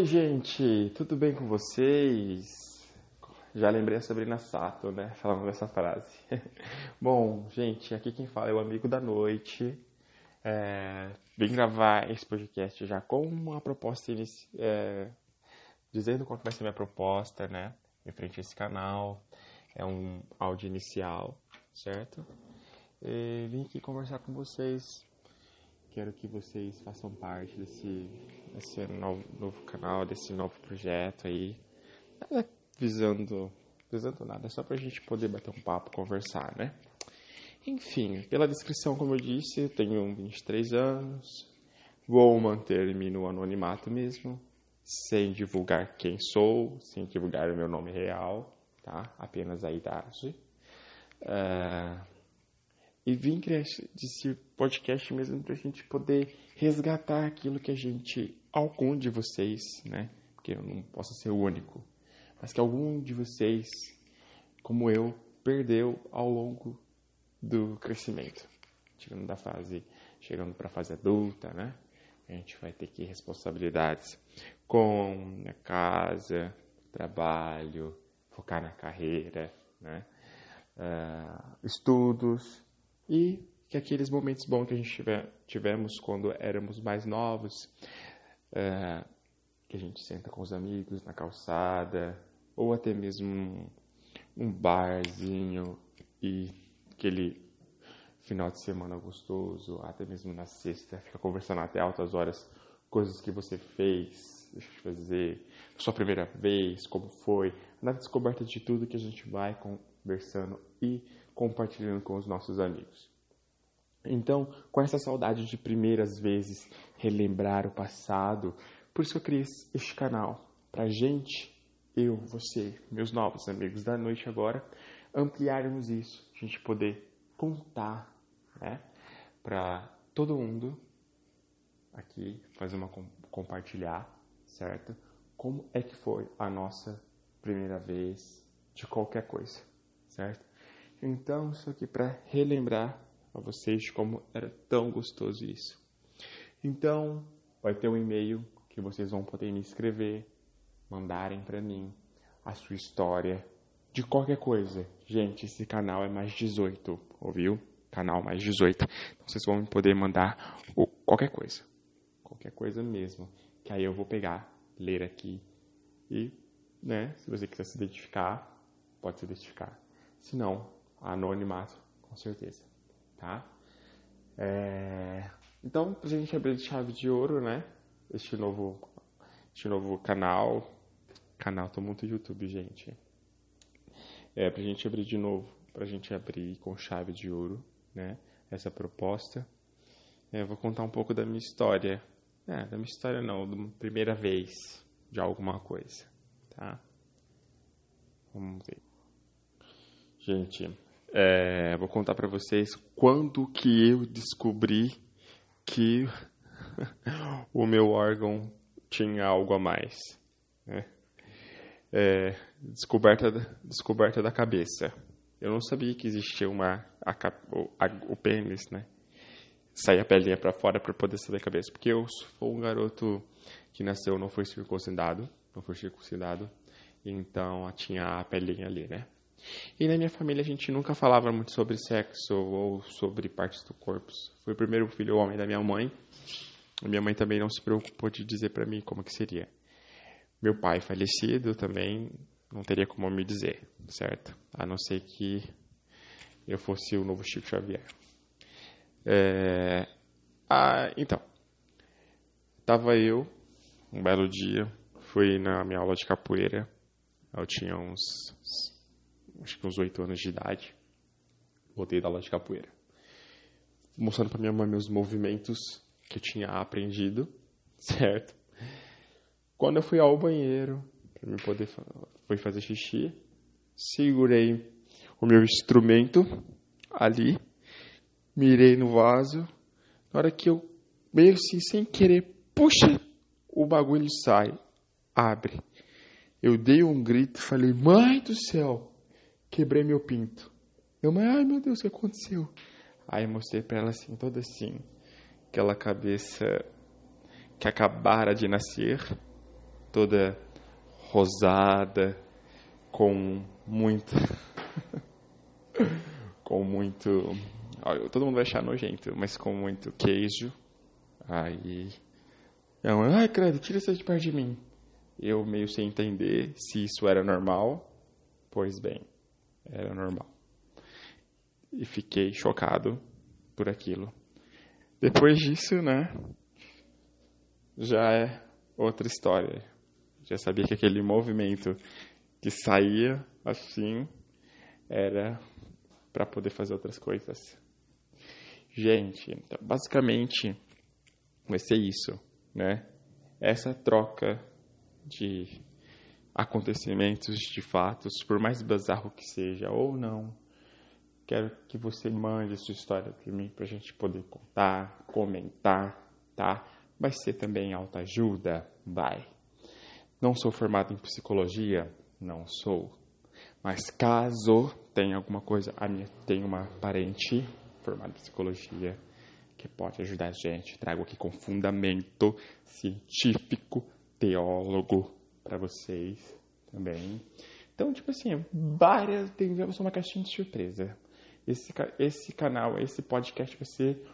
Oi, gente, tudo bem com vocês? Já lembrei a Sabrina Sato, né? Falando dessa frase. Bom, gente, aqui quem fala é o amigo da noite. É, vim gravar esse podcast já com uma proposta inicial. É, dizendo qual vai ser minha proposta, né? Em frente a esse canal. É um áudio inicial, certo? E vim aqui conversar com vocês Quero que vocês façam parte desse, desse novo, novo canal, desse novo projeto aí. Nada visando, visando nada, é só pra gente poder bater um papo, conversar, né? Enfim, pela descrição, como eu disse, tenho 23 anos, vou manter-me no anonimato mesmo, sem divulgar quem sou, sem divulgar o meu nome real, tá? Apenas a idade. Uh, e vim criar esse podcast mesmo para a gente poder resgatar aquilo que a gente, algum de vocês, né? Porque eu não posso ser o único, mas que algum de vocês, como eu, perdeu ao longo do crescimento, chegando da fase, chegando para a fase adulta, né? A gente vai ter que responsabilidades com a casa, trabalho, focar na carreira, né? Uh, estudos, e que aqueles momentos bons que a gente tiver, tivemos quando éramos mais novos, é, que a gente senta com os amigos na calçada, ou até mesmo um, um barzinho e aquele final de semana gostoso, até mesmo na sexta, fica conversando até altas horas, coisas que você fez, deixa eu fazer, sua primeira vez, como foi, na descoberta de tudo que a gente vai conversando e compartilhando com os nossos amigos. Então, com essa saudade de primeiras vezes relembrar o passado, por isso eu criei este canal, para gente, eu, você, meus novos amigos da noite agora, ampliarmos isso, a gente poder contar, né, para todo mundo aqui, fazer uma compartilhar, certo? Como é que foi a nossa primeira vez de qualquer coisa, certo? Então, isso aqui para relembrar a vocês como era tão gostoso isso. Então, vai ter um e-mail que vocês vão poder me escrever, mandarem para mim a sua história de qualquer coisa. Gente, esse canal é mais 18, ouviu? Canal mais 18. Então, vocês vão poder mandar qualquer coisa. Qualquer coisa mesmo. Que aí eu vou pegar, ler aqui e, né, se você quiser se identificar, pode se identificar. Se não, anonimato, com certeza, tá? É... Então, pra gente abrir de chave de ouro, né? Este novo, este novo canal. Canal, tô muito YouTube, gente. É, pra gente abrir de novo, pra gente abrir com chave de ouro, né? Essa proposta. É, vou contar um pouco da minha história. É, da minha história não, da primeira vez de alguma coisa, tá? Vamos ver. Gente, é, vou contar para vocês quando que eu descobri que o meu órgão tinha algo a mais. Né? É, descoberta, descoberta da cabeça. Eu não sabia que existia uma a, a, o pênis, né? Sair a pelinha para fora para poder sair da cabeça, porque eu sou um garoto que nasceu não foi circuncidado, não foi circuncidado, então tinha a pelinha ali, né? E na minha família a gente nunca falava muito sobre sexo ou sobre partes do corpo. Fui o primeiro filho homem da minha mãe. A minha mãe também não se preocupou de dizer para mim como que seria. Meu pai falecido também não teria como me dizer, certo? A não ser que eu fosse o novo Chico Xavier. É... Ah, então, tava eu um belo dia, fui na minha aula de capoeira. Eu tinha uns acho que uns oito anos de idade. Voltei da aula de capoeira. Mostrando para minha mãe meus movimentos que eu tinha aprendido, certo? Quando eu fui ao banheiro, para me poder fui fazer xixi, segurei o meu instrumento ali, mirei no vaso. Na hora que eu, meio assim, sem querer, puxa, o bagulho sai, abre. Eu dei um grito, falei, mãe do céu, quebrei meu pinto. Eu, mãe, ai meu Deus, o que aconteceu? Aí mostrei para ela assim, toda assim, aquela cabeça que acabara de nascer, toda rosada, com muito. com muito. Todo mundo vai achar nojento, mas com muito queijo. Aí. Eu, ai, credo, tira isso de perto de mim. Eu meio sem entender se isso era normal. Pois bem, era normal. E fiquei chocado por aquilo. Depois disso, né? Já é outra história. Já sabia que aquele movimento que saía assim era para poder fazer outras coisas. Gente, então, basicamente vai ser isso, né? Essa troca de acontecimentos, de fatos, por mais bizarro que seja ou não, quero que você mande sua história para mim, para a gente poder contar, comentar, tá? Vai ser também autoajuda? Vai. Não sou formado em psicologia? Não sou. Mas caso tenha alguma coisa, a minha tem uma parente formada em psicologia que pode ajudar a gente. Trago aqui com fundamento científico, teólogo para vocês também. Então, tipo assim, várias, tem uma caixinha de surpresa. Esse, esse canal, esse podcast vai ser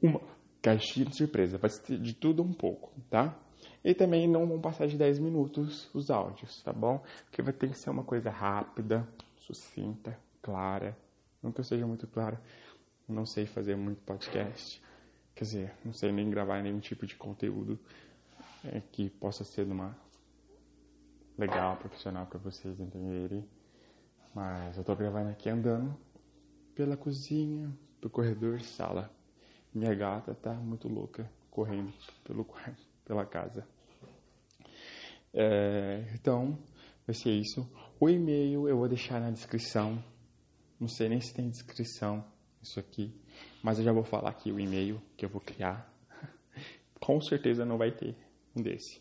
uma caixinha de surpresa. Vai ser de tudo um pouco, tá? E também não vão passar de 10 minutos os áudios, tá bom? Porque vai ter que ser uma coisa rápida, sucinta, clara. Não que eu seja muito clara, não sei fazer muito podcast. Quer dizer, não sei nem gravar nenhum tipo de conteúdo é, que possa ser uma legal, profissional para vocês entenderem. Mas eu tô gravando aqui andando pela cozinha, pelo corredor, sala. Minha gata tá muito louca, correndo pelo quarto pela casa. É, então, vai ser isso. O e-mail eu vou deixar na descrição. Não sei nem se tem descrição isso aqui, mas eu já vou falar aqui o e-mail que eu vou criar. Com certeza não vai ter um desse.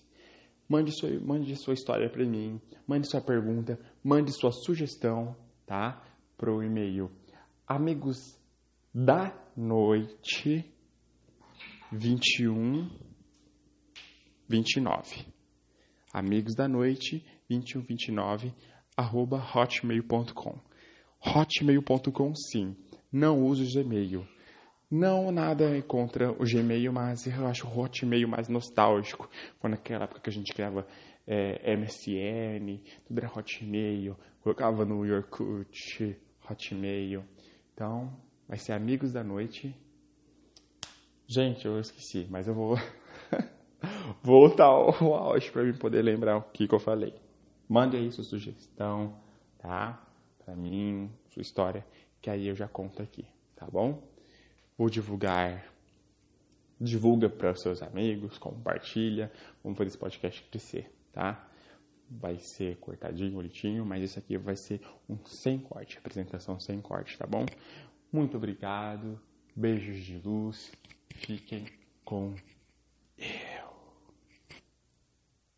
Mande sua, mande sua história para mim, mande sua pergunta, mande sua sugestão, tá? Pro e-mail amigos da noite 21 29. Amigos da noite 2129 arroba hotmail.com. Hotmail.com sim. Não uso o Gmail. Não nada contra o Gmail, mas eu acho o Hotmail mais nostálgico. Foi naquela época que a gente criava é, MSN, tudo era Hotmail, colocava no Yorkut, Hotmail. Então, vai ser Amigos da Noite. Gente, eu esqueci, mas eu vou voltar ao áudio para mim poder lembrar o que, que eu falei. Mande aí sua sugestão, tá? Para mim, sua história, que aí eu já conto aqui, tá bom? Vou divulgar, divulga para os seus amigos, compartilha, vamos fazer esse podcast crescer, tá? Vai ser cortadinho, bonitinho, mas isso aqui vai ser um sem corte, apresentação sem corte, tá bom? Muito obrigado, beijos de luz, fiquem com Deus.